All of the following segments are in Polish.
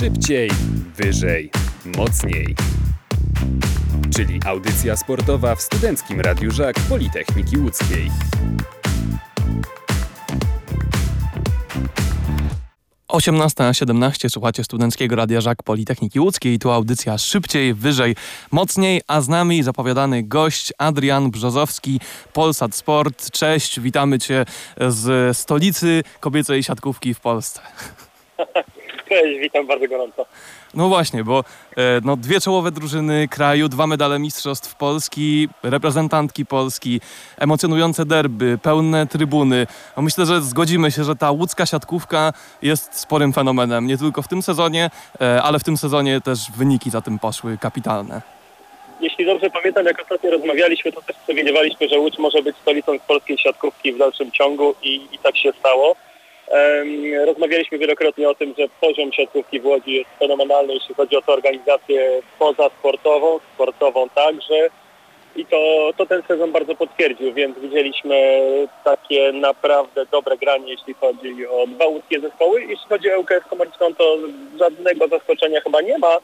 Szybciej, wyżej, mocniej. Czyli audycja sportowa w Studenckim Radiu Żak Politechniki Łódzkiej. Osiemnasta 17 słuchacie Studenckiego Radia Żak Politechniki Łódzkiej. Tu audycja szybciej, wyżej, mocniej, a z nami zapowiadany gość Adrian Brzozowski, Polsat Sport. Cześć, witamy Cię z stolicy kobiecej siatkówki w Polsce. Cześć, witam bardzo gorąco. No właśnie, bo e, no, dwie czołowe drużyny kraju, dwa medale Mistrzostw Polski, reprezentantki Polski, emocjonujące derby, pełne trybuny. No, myślę, że zgodzimy się, że ta łódzka siatkówka jest sporym fenomenem. Nie tylko w tym sezonie, e, ale w tym sezonie też wyniki za tym poszły kapitalne. Jeśli dobrze pamiętam, jak ostatnio rozmawialiśmy, to też przewidywaliśmy, że Łódź może być stolicą polskiej siatkówki w dalszym ciągu i, i tak się stało. Rozmawialiśmy wielokrotnie o tym, że poziom siatkówki w Łodzi jest fenomenalny, jeśli chodzi o tę organizację pozasportową, sportową także. I to, to ten sezon bardzo potwierdził, więc widzieliśmy takie naprawdę dobre granie, jeśli chodzi o dwa łódzkie zespoły. Jeśli chodzi o ŁKS Komaricką, to żadnego zaskoczenia chyba nie ma,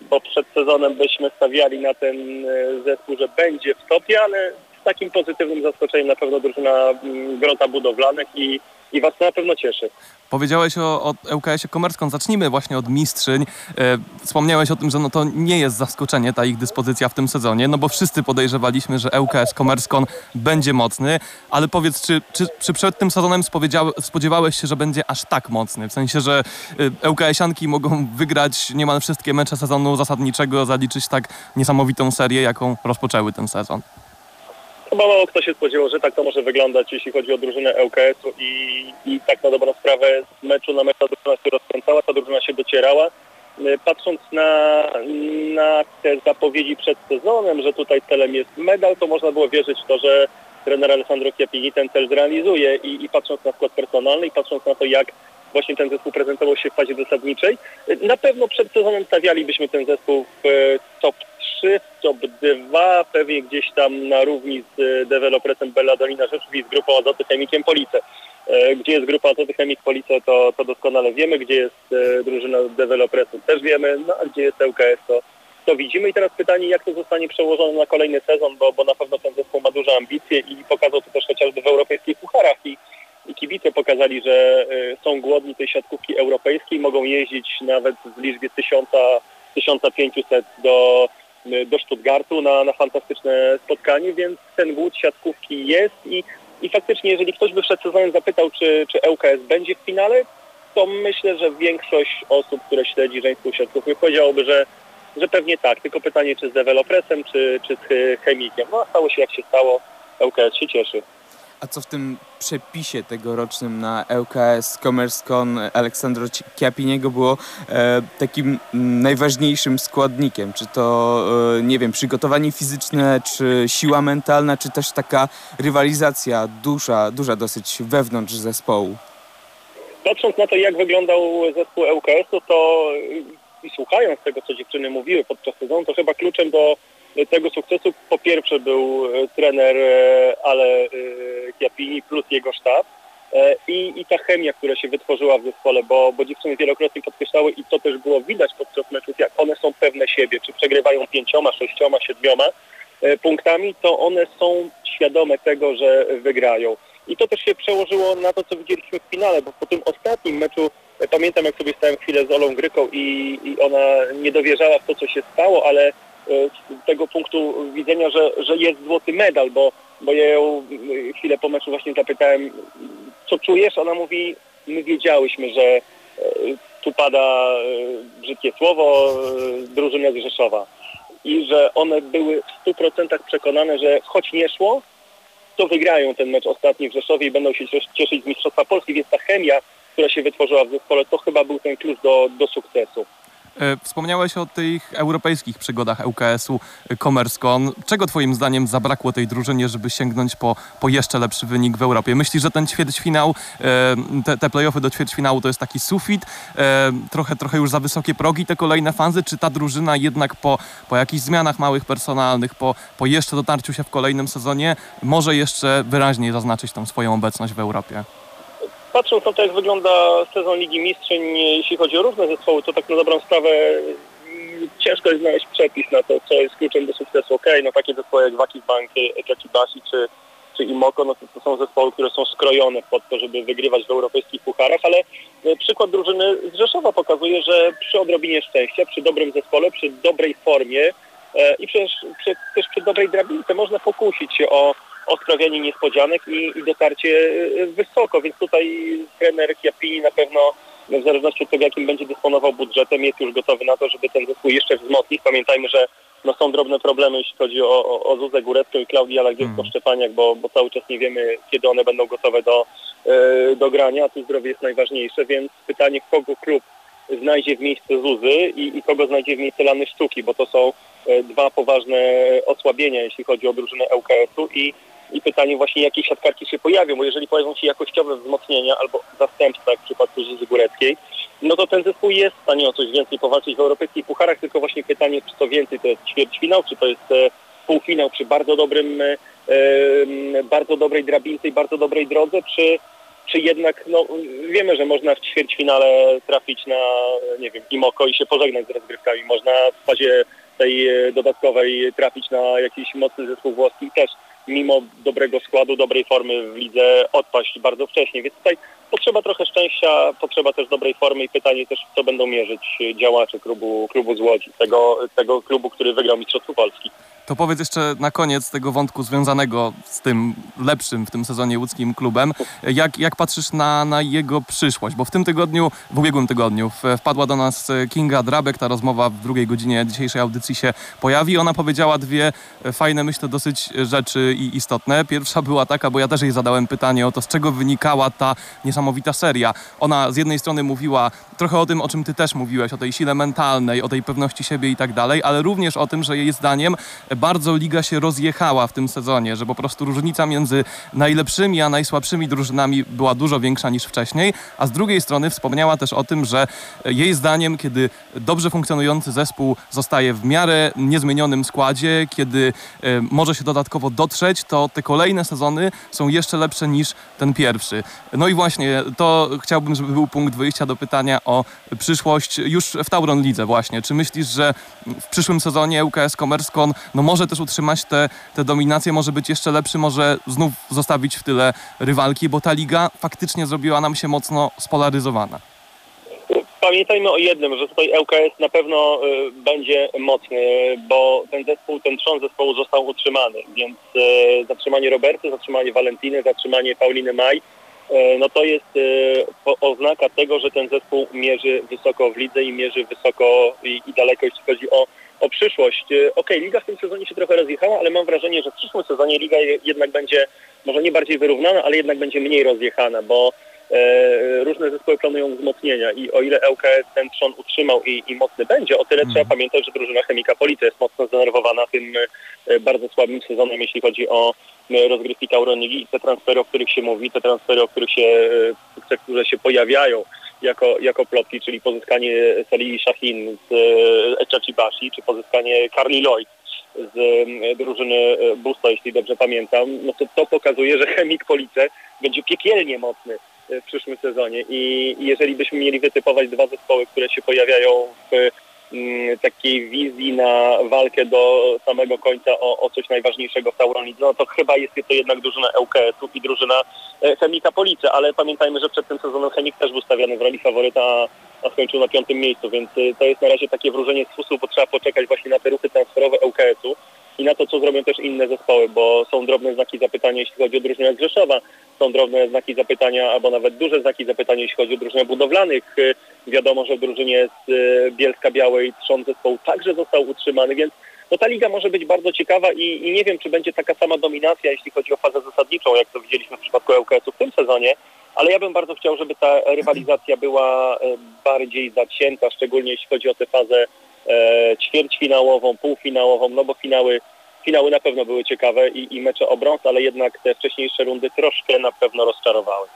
bo przed sezonem byśmy stawiali na ten e, zespół, że będzie w stopie, ale takim pozytywnym zaskoczeniem na pewno drużyna mm, Grota Budowlanek i i Was to na pewno cieszy. Powiedziałeś o, o ŁKS-ie Komerską. Zacznijmy właśnie od mistrzyń. E, wspomniałeś o tym, że no to nie jest zaskoczenie ta ich dyspozycja w tym sezonie, no bo wszyscy podejrzewaliśmy, że ŁKS Komerskon będzie mocny, ale powiedz, czy, czy, czy przed tym sezonem spodziewałeś się, że będzie aż tak mocny? W sensie, że e, ŁKS-ianki mogą wygrać niemal wszystkie mecze sezonu zasadniczego, zaliczyć tak niesamowitą serię, jaką rozpoczęły ten sezon. Chyba mało kto się spodziewał, że tak to może wyglądać, jeśli chodzi o drużynę ŁKS-u i, i tak na dobrą sprawę z meczu na mecz ta drużyna się rozkręcała, ta drużyna się docierała. Y, patrząc na, na te zapowiedzi przed sezonem, że tutaj celem jest medal, to można było wierzyć w to, że trener Alessandro Chiappini ten cel zrealizuje i, i patrząc na skład personalny i patrząc na to, jak właśnie ten zespół prezentował się w fazie zasadniczej, y, na pewno przed sezonem stawialibyśmy ten zespół w y, top 3, top 2, pewnie gdzieś tam na równi z e, deweloperem Belladolina Rzeszów i z grupą Azoty Chemikiem Police. E, gdzie jest grupa Azoty Chemik Police, to, to doskonale wiemy, gdzie jest e, drużyna dewelopersu też wiemy, no a gdzie jest LKS, to, to widzimy. I teraz pytanie, jak to zostanie przełożone na kolejny sezon, bo, bo na pewno ten zespół ma duże ambicje i pokazał to też chociażby w europejskich pucharach i, i kibice pokazali, że są głodni tej siatkówki europejskiej, mogą jeździć nawet w liczbie 1000, 1500 do do Stuttgartu na, na fantastyczne spotkanie, więc ten głód siatkówki jest i, i faktycznie jeżeli ktoś by przed sezonem zapytał, czy, czy ŁKS będzie w finale, to myślę, że większość osób, które śledzi żeńską siatkówkę powiedziałoby, że, że pewnie tak, tylko pytanie czy z dewelopresem, czy, czy z chemikiem. No a stało się jak się stało, ŁKS się cieszy. A co w tym przepisie tegorocznym na ŁKS CommerceCon Aleksandro Chiapiniego było e, takim najważniejszym składnikiem? Czy to, e, nie wiem, przygotowanie fizyczne, czy siła mentalna, czy też taka rywalizacja duża, duża dosyć wewnątrz zespołu? Patrząc na to, jak wyglądał zespół ŁKS-u, to i słuchając tego, co dziewczyny mówiły podczas sezonu, to chyba kluczem do tego sukcesu po pierwsze był e, trener e, Ale e, Chiappini plus jego sztab i, i ta chemia, która się wytworzyła w zespole, bo, bo dziewczyny wielokrotnie podkreślały i to też było widać podczas meczów, jak one są pewne siebie, czy przegrywają pięcioma, sześcioma, siedmioma punktami, to one są świadome tego, że wygrają. I to też się przełożyło na to, co widzieliśmy w finale, bo po tym ostatnim meczu pamiętam, jak sobie stałem chwilę z Olą Gryką i, i ona nie dowierzała w to, co się stało, ale z tego punktu widzenia, że, że jest złoty medal, bo, bo ja ją e, chwilę po meczu właśnie zapytałem, co czujesz? Ona mówi, my wiedziałyśmy, że e, tu pada brzydkie słowo, drużyna z Rzeszowa i że one były w 100% przekonane, że choć nie szło, to wygrają ten mecz ostatni w Rzeszowie i będą się cieszyć z Mistrzostwa Polski, więc ta chemia, która się wytworzyła w zespole, to chyba był ten klucz do, do sukcesu. E, wspomniałeś o tych europejskich przygodach ŁKS-u Komerscon. Czego twoim zdaniem zabrakło tej drużynie, żeby sięgnąć po, po jeszcze lepszy wynik w Europie? Myślisz, że ten ćwierćfinał, e, te, te playoffy do ćwierćfinału to jest taki sufit, e, trochę, trochę już za wysokie progi te kolejne fazy, czy ta drużyna jednak po, po jakichś zmianach małych personalnych, po, po jeszcze dotarciu się w kolejnym sezonie może jeszcze wyraźniej zaznaczyć tą swoją obecność w Europie? Patrząc na to, jak wygląda sezon Ligi Mistrzyń, jeśli chodzi o różne zespoły, to tak na dobrą sprawę mm, ciężko jest znaleźć przepis na to, co jest kluczem do sukcesu. Okej, okay, no takie zespoły jak Wakis Bank, Jakibashi czy, czy Imoko, no to, to są zespoły, które są skrojone pod to, żeby wygrywać w europejskich pucharach, ale e, przykład drużyny z Rzeszowa pokazuje, że przy odrobinie szczęścia, przy dobrym zespole, przy dobrej formie e, i przecież przy, też przy dobrej drabince można pokusić się o o sprawianie niespodzianek i, i dotarcie e, wysoko, więc tutaj trener Chiappini na pewno w zależności od tego, jakim będzie dysponował budżetem, jest już gotowy na to, żeby ten zespół jeszcze wzmocnić. Pamiętajmy, że no, są drobne problemy, jeśli chodzi o, o, o Zuzę Górecką i Klaudię Lagiewską-Szczepaniak, mm. bo, bo cały czas nie wiemy, kiedy one będą gotowe do, yy, do grania, a tu zdrowie jest najważniejsze, więc pytanie, kogo klub znajdzie w miejsce Zuzy i, i kogo znajdzie w miejsce Lany Sztuki, bo to są yy, dwa poważne osłabienia, jeśli chodzi o drużynę ŁKS-u i i pytanie właśnie, jakie siatkarki się pojawią, bo jeżeli pojawią się jakościowe wzmocnienia albo zastępstwa, jak w przypadku Zuzy Góreckiej, no to ten zespół jest w stanie o coś więcej powalczyć w europejskich pucharach, tylko właśnie pytanie, czy to więcej to jest ćwierćfinał, czy to jest e, półfinał przy bardzo dobrym, e, bardzo dobrej drabince i bardzo dobrej drodze, czy, czy jednak, no wiemy, że można w ćwierćfinale trafić na, nie wiem, Imoko i się pożegnać z rozgrywkami, można w fazie tej e, dodatkowej trafić na jakiś mocny zespół włoski też mimo dobrego składu, dobrej formy w lidze odpaść bardzo wcześnie. Więc tutaj potrzeba trochę szczęścia, potrzeba też dobrej formy i pytanie też, co będą mierzyć działacze klubu, klubu z Łodzi, tego, tego klubu, który wygrał Mistrzostwo Polski. To powiedz jeszcze na koniec tego wątku związanego z tym lepszym w tym sezonie łódzkim klubem. Jak, jak patrzysz na, na jego przyszłość? Bo w tym tygodniu, w ubiegłym tygodniu wpadła do nas Kinga Drabek. Ta rozmowa w drugiej godzinie dzisiejszej audycji się pojawi. Ona powiedziała dwie fajne, myślę, dosyć rzeczy i istotne. Pierwsza była taka, bo ja też jej zadałem pytanie o to, z czego wynikała ta niesamowita seria. Ona z jednej strony mówiła trochę o tym, o czym ty też mówiłeś, o tej sile mentalnej, o tej pewności siebie i tak dalej, ale również o tym, że jej zdaniem bardzo liga się rozjechała w tym sezonie, że po prostu różnica między najlepszymi a najsłabszymi drużynami była dużo większa niż wcześniej, a z drugiej strony wspomniała też o tym, że jej zdaniem, kiedy dobrze funkcjonujący zespół zostaje w miarę niezmienionym składzie, kiedy e, może się dodatkowo dotrzeć, to te kolejne sezony są jeszcze lepsze niż ten pierwszy. No i właśnie to chciałbym, żeby był punkt wyjścia do pytania o przyszłość już w Tauron Lidze właśnie. Czy myślisz, że w przyszłym sezonie UKS Commerce no może też utrzymać te, te dominacje, może być jeszcze lepszy, może znów zostawić w tyle rywalki, bo ta liga faktycznie zrobiła nam się mocno spolaryzowana. Pamiętajmy o jednym, że tutaj ŁKS na pewno y, będzie mocny, bo ten zespół, ten trzon zespołu został utrzymany, więc y, zatrzymanie Roberty, zatrzymanie Valentiny, zatrzymanie Pauliny Maj, no to jest y, oznaka tego, że ten zespół mierzy wysoko w lidze i mierzy wysoko i, i daleko, jeśli chodzi o o przyszłość. E, okej, okay, liga w tym sezonie się trochę rozjechała, ale mam wrażenie, że w przyszłym sezonie liga jednak będzie może nie bardziej wyrównana, ale jednak będzie mniej rozjechana, bo e, różne zespoły planują wzmocnienia i o ile ŁKS ten trzon utrzymał i, i mocny będzie, o tyle mm. trzeba pamiętać, że drużyna Chemika Police jest mocno zdenerwowana tym e, bardzo słabym sezonem, jeśli chodzi o e, rozgrywki Tauronigi i te transfery, o których się mówi, te transfery, o których się, e, które się pojawiają jako, jako plotki, czyli pozyskanie Salih Shahin z e, Echachibashi, czy pozyskanie Carly Lloyd z e, drużyny e, Busta, jeśli dobrze pamiętam, no to to pokazuje, że Chemik Police będzie piekielnie mocny w przyszłym sezonie. I jeżeli byśmy mieli wytypować dwa zespoły, które się pojawiają w Mm, takiej wizji na walkę do samego końca o, o coś najważniejszego w Tauronidze, no to chyba jest to jednak drużyna ŁKS-u i drużyna e, Chemika Police, ale pamiętajmy, że przed tym sezonem Chemik też był stawiany w roli faworyta, a skończył na piątym miejscu, więc e, to jest na razie takie wróżenie z fusów, bo trzeba poczekać właśnie na te ruchy transferowe ŁKS-u i na to, co zrobią też inne zespoły, bo są drobne znaki zapytania, jeśli chodzi o drużynę Rzeszowa, są drobne znaki zapytania, albo nawet duże znaki zapytania, jeśli chodzi o drużynę budowlanych. Wiadomo, że w drużynie z e, Bielska Białej trzon zespołu także został utrzymany, więc no ta liga może być bardzo ciekawa i, i, nie wiem, czy będzie taka sama dominacja, jeśli chodzi o fazę zasadniczą, jak to widzieliśmy w przypadku ŁKS-u w tym sezonie, ale ja bym bardzo chciał, żeby ta rywalizacja była e, bardziej zacięta, szczególnie jeśli chodzi o tę fazę ćwierćfinałową, półfinałową, no bo finały finały na pewno były ciekawe i, i mecze o brąz, ale jednak te wcześniejsze rundy troszkę na pewno rozczarowały.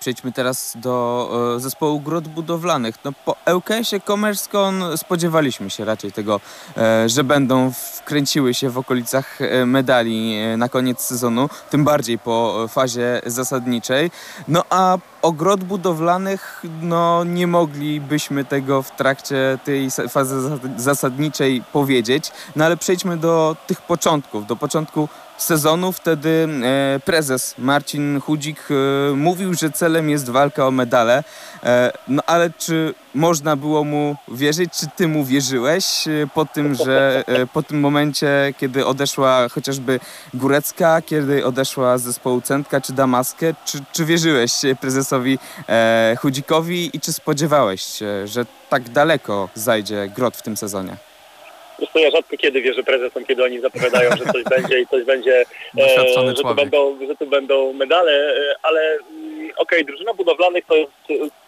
Przejdźmy teraz do e, zespołu grot budowlanych. No, po ŁKS-ie Commerce.con spodziewaliśmy się raczej tego, e, że będą wkręciły się w okolicach e, medali e, na koniec sezonu, tym bardziej po fazie zasadniczej. No a o grot budowlanych no, nie moglibyśmy tego w trakcie tej fazy zasadniczej powiedzieć. No ale przejdźmy do tych początków, do początku sezonu. Wtedy e, prezes Marcin Chudzik e, mówił, że celem jest walka o medale. E, no ale czy można było mu wierzyć? Czy ty mu wierzyłeś po tym, że po tym momencie, kiedy odeszła chociażby Górecka, kiedy odeszła z zespołu Centka czy Damaskę, czy, czy wierzyłeś prezesowi Chudzikowi i czy spodziewałeś się, że tak daleko zajdzie Grot w tym sezonie? Zresztą ja rzadko kiedy wierzę prezesom, kiedy oni zapowiadają, że coś będzie i coś będzie, e, że, tu będą, że tu będą medale, e, ale mm, okej, okay, drużyna budowlanych to jest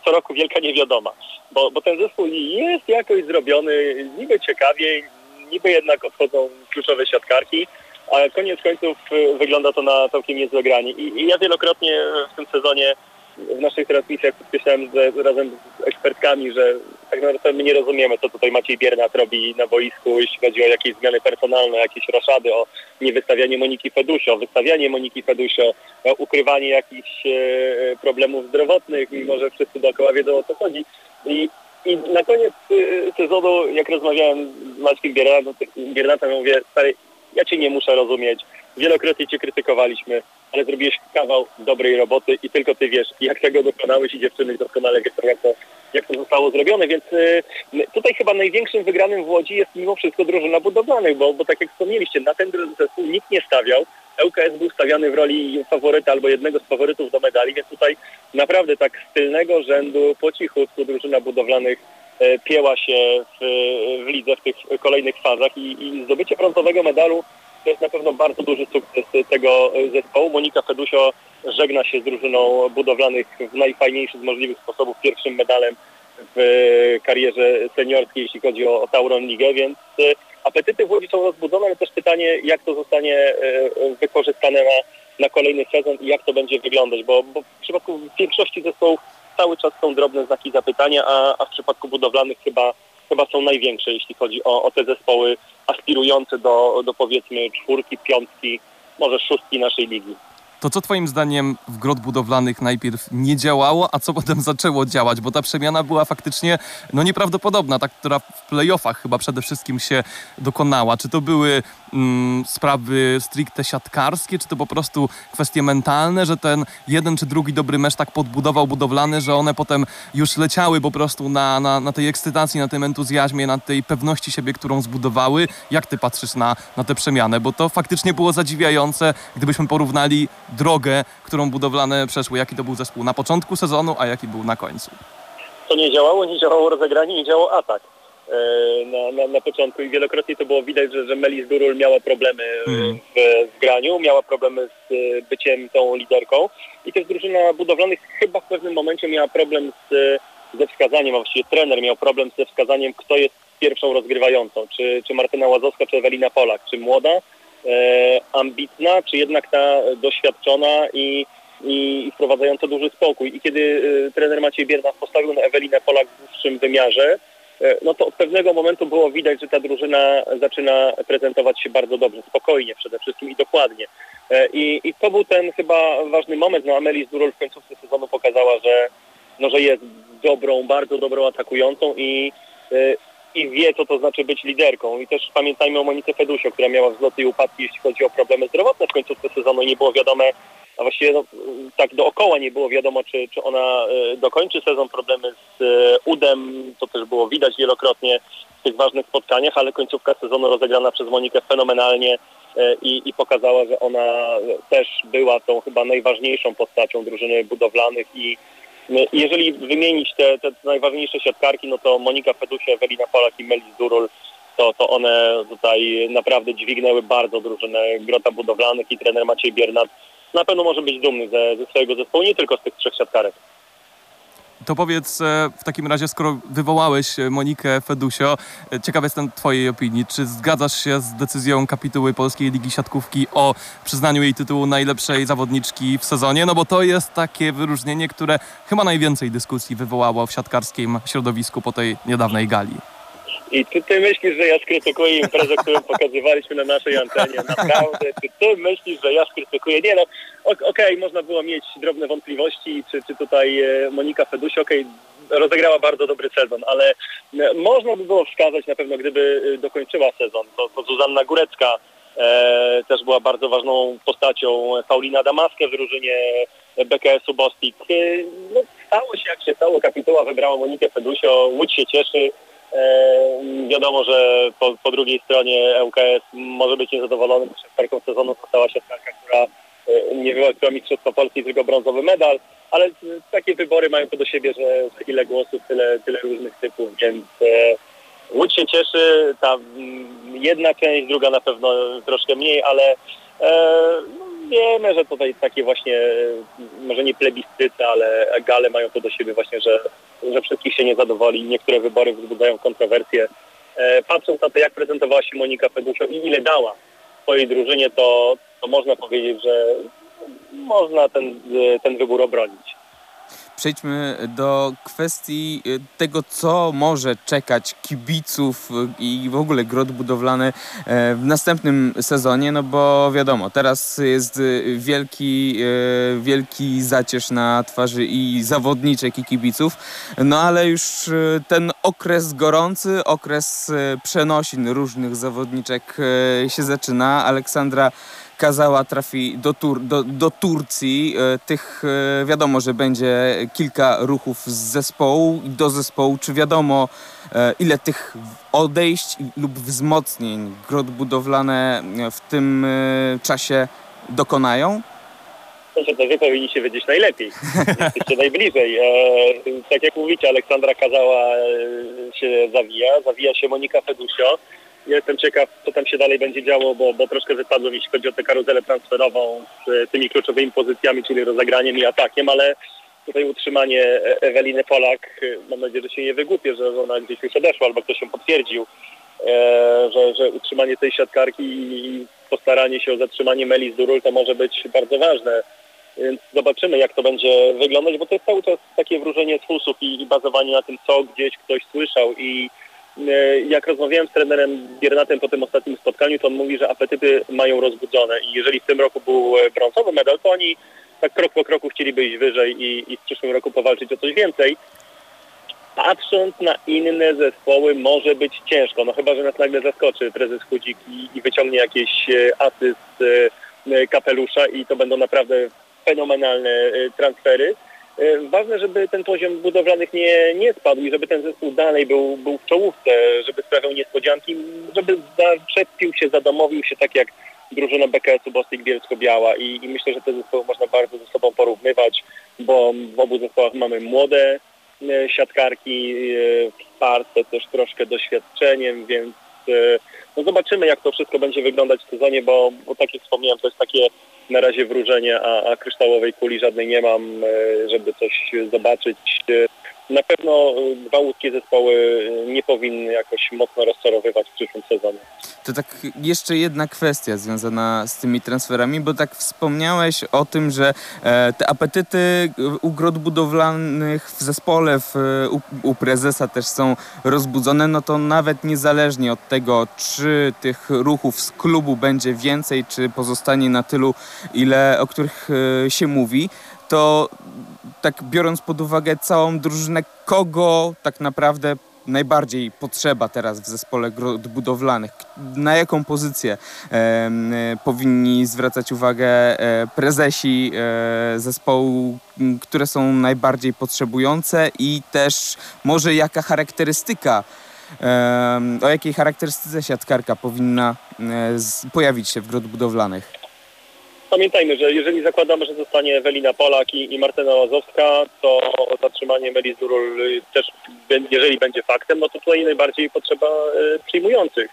co roku wielka niewiadoma, bo, bo ten zespół jest jakoś zrobiony, niby ciekawie, niby jednak odchodzą kluczowe siatkarki, a koniec końców e, wygląda to na całkiem niezłe granie. I, I ja wielokrotnie w tym sezonie w naszych transmisjach podkreślałem że razem z ekspertkami, że tak naprawdę my nie rozumiemy, co tutaj Maciej Biernat robi na boisku, jeśli chodzi o jakieś zmiany personalne, jakieś roszady, o niewystawianie Moniki Fedusio, wystawianie Moniki Fedusio, o ukrywanie jakichś e, problemów zdrowotnych, mimo że wszyscy dookoła wiedzą o co chodzi. I, i na koniec e, sezonu, jak rozmawiałem z Maćkiem Biernatem, mówię, stary, ja cię nie muszę rozumieć, wielokrotnie cię krytykowaliśmy, ale zrobiłeś kawał dobrej roboty i tylko ty wiesz, jak tego dokonałeś i dziewczyny doskonale wiedzą, jak to, jak to zostało zrobione, więc y, tutaj chyba największym wygranym w Łodzi jest mimo wszystko drużyna budowlanych, bo, bo tak jak wspomnieliście, na ten zespół nikt nie stawiał, ŁKS był stawiany w roli faworyta albo jednego z faworytów do medali, więc tutaj naprawdę tak z tylnego rzędu po cichutku drużyna budowlanych e, pieła się w, w lidze w tych kolejnych fazach i, i zdobycie brązowego medalu to jest na pewno bardzo duży sukces tego zespołu. Monika Fedusio żegna się z drużyną budowlanych w najfajniejszy z możliwych sposobów pierwszym medalem w karierze seniorskiej, jeśli chodzi o, o Tauron Ligę, więc e, apetyty w Łodzi są rozbudzone, ale też pytanie, jak to zostanie e, wykorzystane na, na kolejny sezon i jak to będzie wyglądać, bo, bo w przypadku większości zespołów cały czas są drobne znaki zapytania, a, a w przypadku budowlanych chyba chyba są największe, jeśli chodzi o, o te zespoły aspirujące do, do powiedzmy czwórki, piątki, może szóstki naszej ligi. To co twoim zdaniem w grot budowlanych najpierw nie działało, a co potem zaczęło działać? Bo ta przemiana była faktycznie no nieprawdopodobna, ta, która w playoffach chyba przede wszystkim się dokonała. Czy to były mm, sprawy stricte siatkarskie, czy to po prostu kwestie mentalne, że ten jeden czy drugi dobry mecz tak podbudował budowlany, że one potem już leciały po prostu na, na, na tej ekscytacji, na tym entuzjazmie, na tej pewności siebie, którą zbudowały. Jak ty patrzysz na, na tę przemianę? Bo to faktycznie było zadziwiające, gdybyśmy porównali drogę, którą budowlane przeszły. Jaki to był zespół na początku sezonu, a jaki był na końcu? To nie działało, nie działało rozegranie, nie działał atak e, na, na, na początku i wielokrotnie to było widać, że, że Melis Durul miała problemy mm. w, w graniu, miała problemy z e, byciem tą liderką i też drużyna budowlanych chyba w pewnym momencie miała problem z, ze wskazaniem, a właściwie trener miał problem ze wskazaniem, kto jest pierwszą rozgrywającą, czy, czy Martyna Łazowska, czy Ewelina Polak, czy młoda, E, ambitna, czy jednak ta doświadczona i, i wprowadzająca duży spokój. I kiedy e, trener Maciej Biernat postawił na Ewelinę Polak w dłuższym wymiarze, e, no to od pewnego momentu było widać, że ta drużyna zaczyna prezentować się bardzo dobrze, spokojnie przede wszystkim i dokładnie. I, i to był ten chyba ważny moment. No Amelie Zdurol w końcówce sezonu pokazała, że, no, że jest dobrą, bardzo dobrą atakującą i i wie, co to znaczy być liderką. I też pamiętajmy o Monice Fedusio, która miała wzloty i upadki, jeśli chodzi o problemy zdrowotne w końcówce sezonu. Nie było wiadome, a właściwie no, tak dookoła nie było wiadomo, czy, czy ona e, dokończy sezon. Problemy z e, udem, to też było widać wielokrotnie w tych ważnych spotkaniach, ale końcówka sezonu rozegrana przez Monikę fenomenalnie e, i, i pokazała, że ona też była tą chyba najważniejszą postacią drużyny budowlanych i jeżeli wymienić te, te najważniejsze siatkarki, no to Monika Fedusia, Ewelina Polak i Melis Durul, to, to one tutaj naprawdę dźwignęły bardzo drużynę Grota Budowlanych i trener Maciej Biernat na pewno może być dumny ze, ze swojego zespołu, nie tylko z tych trzech siatkarek. To powiedz e, w takim razie, skoro wywołałeś e, Monikę Fedusio, e, ciekaw jestem Twojej opinii. Czy zgadzasz się z decyzją kapituły Polskiej Ligi Siatkówki o przyznaniu jej tytułu najlepszej zawodniczki w sezonie? No bo to jest takie wyróżnienie, które chyba najwięcej dyskusji wywołało w siatkarskim środowisku po tej niedawnej gali. I czy ty myślisz, że ja skrytykuję imprezę, którą pokazywaliśmy na naszej antenie? Naprawdę? Czy ty myślisz, że ja skrytykuję? Nie no, okej, okay, można było mieć drobne wątpliwości, czy, czy tutaj e, Monika Fedusi, okej, okay, rozegrała bardzo dobry sezon, ale e, można by było wskazać na pewno, gdyby e, dokończyła sezon, to, to Zuzanna Górecka e, też była bardzo ważną postacią, Paulina Damaska w drużynie BKS-u Bostik. No, stało się jak się stało, kapituła wybrała Monikę Fedusio, Łódź się cieszy, Wiadomo, że po, po, drugiej stronie ŁKS może być niezadowolony, bo siatkarką sezonu została siatkarka, która e, nie wywalczyła Mistrzostwa Polski, tylko brązowy medal, ale takie wybory mają to do siebie, że ile głosów, tyle, tyle różnych typów, więc e, Łódź się cieszy, ta jedna część, druga na pewno troszkę mniej, ale e, no, wiemy, że tutaj takie właśnie, może nie plebiscyty, ale gale mają to do siebie właśnie, że, że wszystkich się nie zadowoli. Niektóre wybory wzbudzają kontrowersje. E, patrząc na to, jak prezentowała się Monika Fedusio i ile dała swojej drużynie, to, to można powiedzieć, że można ten, ten wybór obronić przejdźmy do kwestii y, tego, co może czekać kibiców y, i w ogóle grot budowlany e, w następnym sezonie, no bo wiadomo, teraz jest y, wielki, wielki zacierz na twarzy i zawodniczek i kibiców, no ale już ten okres gorący, okres przenosin różnych zawodniczek się zaczyna. Aleksandra Kazała trafi do, Tur do, do Turcji. E, tych e, wiadomo, że będzie kilka ruchów z zespołu do zespołu. Czy wiadomo, e, ile tych odejść lub wzmocnień grot budowlane w tym czasie dokonają? Myślę, że wy powinniście wiedzieć najlepiej. Jesteście najbliżej. E, tak jak mówicie, Aleksandra Kazała się zawija, zawija się Monika Fedusio. Jestem ciekaw, co tam się dalej będzie działo, bo, bo troszkę wypadłem, jeśli chodzi o tę karuzelę transferową z tymi kluczowymi pozycjami, czyli rozegraniem i atakiem, ale tutaj utrzymanie e- Eweliny Polak, mam nadzieję, że się nie wygłupię, że ona gdzieś już odeszła albo ktoś się potwierdził, e, że, że utrzymanie tej siatkarki i postaranie się o zatrzymanie Melis Durul to może być bardzo ważne. Więc zobaczymy, jak to będzie wyglądać, bo to jest cały czas takie wróżenie z fusów i, i bazowanie na tym, co gdzieś ktoś słyszał i E, jak rozmawiałem z trenerem Biernatem po tym ostatnim spotkaniu, to on mówi, że apetyty mają rozbudzone i jeżeli w tym roku był e, brązowy medal, to oni tak krok po kroku chcieliby iść wyżej i, i w przyszłym roku powalczyć o coś więcej. Patrząc na inne zespoły może być ciężko, no chyba, że nas nagle zaskoczy prezes Chudzik i, i wyciągnie jakieś e, asy z kapelusza i to będą naprawdę fenomenalne transfery. E, ważne, żeby ten poziom budowlanych nie, nie spadł i żeby ten zespół dalej był, był w czołówce, żeby sprawiał niespodzianki, żeby zaczepił się, zadomowił się tak jak drużyna BKS-u Bostik Bielsko-Biała. I, i myślę, że te zespoły można bardzo ze sobą porównywać, bo w obu zespołach mamy młode e, siatkarki, e, wsparte też troszkę doświadczeniem, więc no zobaczymy, jak to wszystko będzie wyglądać w sezonie, bo, bo tak jak wspomniałem, to jest takie na razie wróżenie, a, a kryształowej kuli żadnej nie mam, e, żeby coś zobaczyć. Na pewno dwa łódzkie zespoły nie powinny jakoś mocno rozczarowywać w przyszłym sezonie. To tak jeszcze jedna kwestia związana z tymi transferami, bo tak wspomniałeś o tym, że e, te apetyty u grot budowlanych w zespole, w, u, u prezesa też są rozbudzone, no to nawet niezależnie od tego, czy tych ruchów z klubu będzie więcej, czy pozostanie na tylu, ile o których się mówi, to tak biorąc pod uwagę całą drużynę, kogo tak naprawdę najbardziej potrzeba teraz w zespole budowlanych? Na jaką pozycję e, powinni zwracać uwagę e, prezesi e, zespołu, które są najbardziej potrzebujące i też może jaka charakterystyka o jakiej charakterystyce siatkarka powinna e, pojawić się w grot budowlanych? Pamiętajmy, że jeżeli zakładamy, że zostanie Ewelina Polak i, i Martyna Łazowska, to zatrzymanie Melis Durul też, jeżeli będzie faktem, no to tutaj najbardziej potrzeba e, przyjmujących,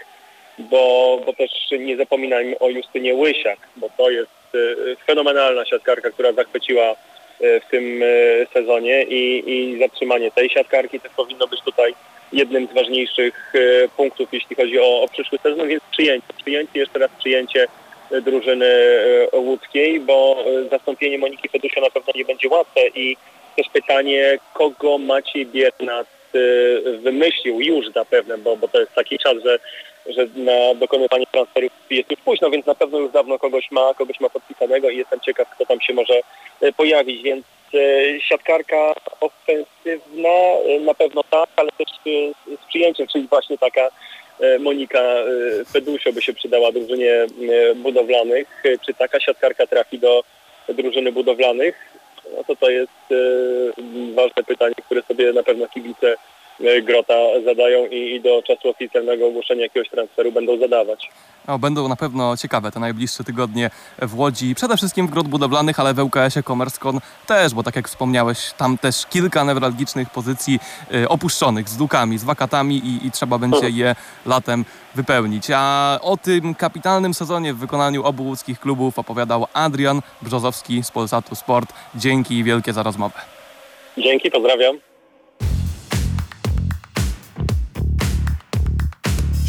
bo, bo też nie zapominajmy o Justynie Łysiak, bo to jest e, fenomenalna siatkarka, która zachwyciła w tym sezonie i, i zatrzymanie tej siatkarki też powinno być tutaj jednym z ważniejszych punktów, jeśli chodzi o, o przyszły sezon, więc przyjęcie, przyjęcie, jeszcze raz przyjęcie drużyny łódzkiej, bo zastąpienie Moniki Fedusio na pewno nie będzie łatwe i też pytanie, kogo Maciej Biernat wymyślił już zapewne, bo, bo to jest taki czas, że, że na dokonywanie transferów jest już późno, więc na pewno już dawno kogoś ma, kogoś ma podpisanego i jestem ciekaw, kto tam się może pojawić, więc siatkarka ofensywna na pewno tak, ale też z przyjęciem, czyli właśnie taka Monika Fedusio by się przydała drużynie budowlanych. Czy taka siatkarka trafi do drużyny budowlanych? no to to jest e, ważne pytanie, które sobie na pewno kibice e, Grota zadają i, i do czasu oficjalnego ogłoszenia jakiegoś transferu będą zadawać. No, będą na pewno ciekawe te najbliższe tygodnie w Łodzi. Przede wszystkim w grot budowlanych, ale w ŁKS-ie Komerskon też, bo tak jak wspomniałeś, tam też kilka newralgicznych pozycji y, opuszczonych z dukami, z wakatami i, i trzeba będzie je latem wypełnić. A o tym kapitalnym sezonie w wykonaniu obu łódzkich klubów opowiadał Adrian Brzozowski z Polsatu Sport. Dzięki wielkie za rozmowę. Dzięki, pozdrawiam.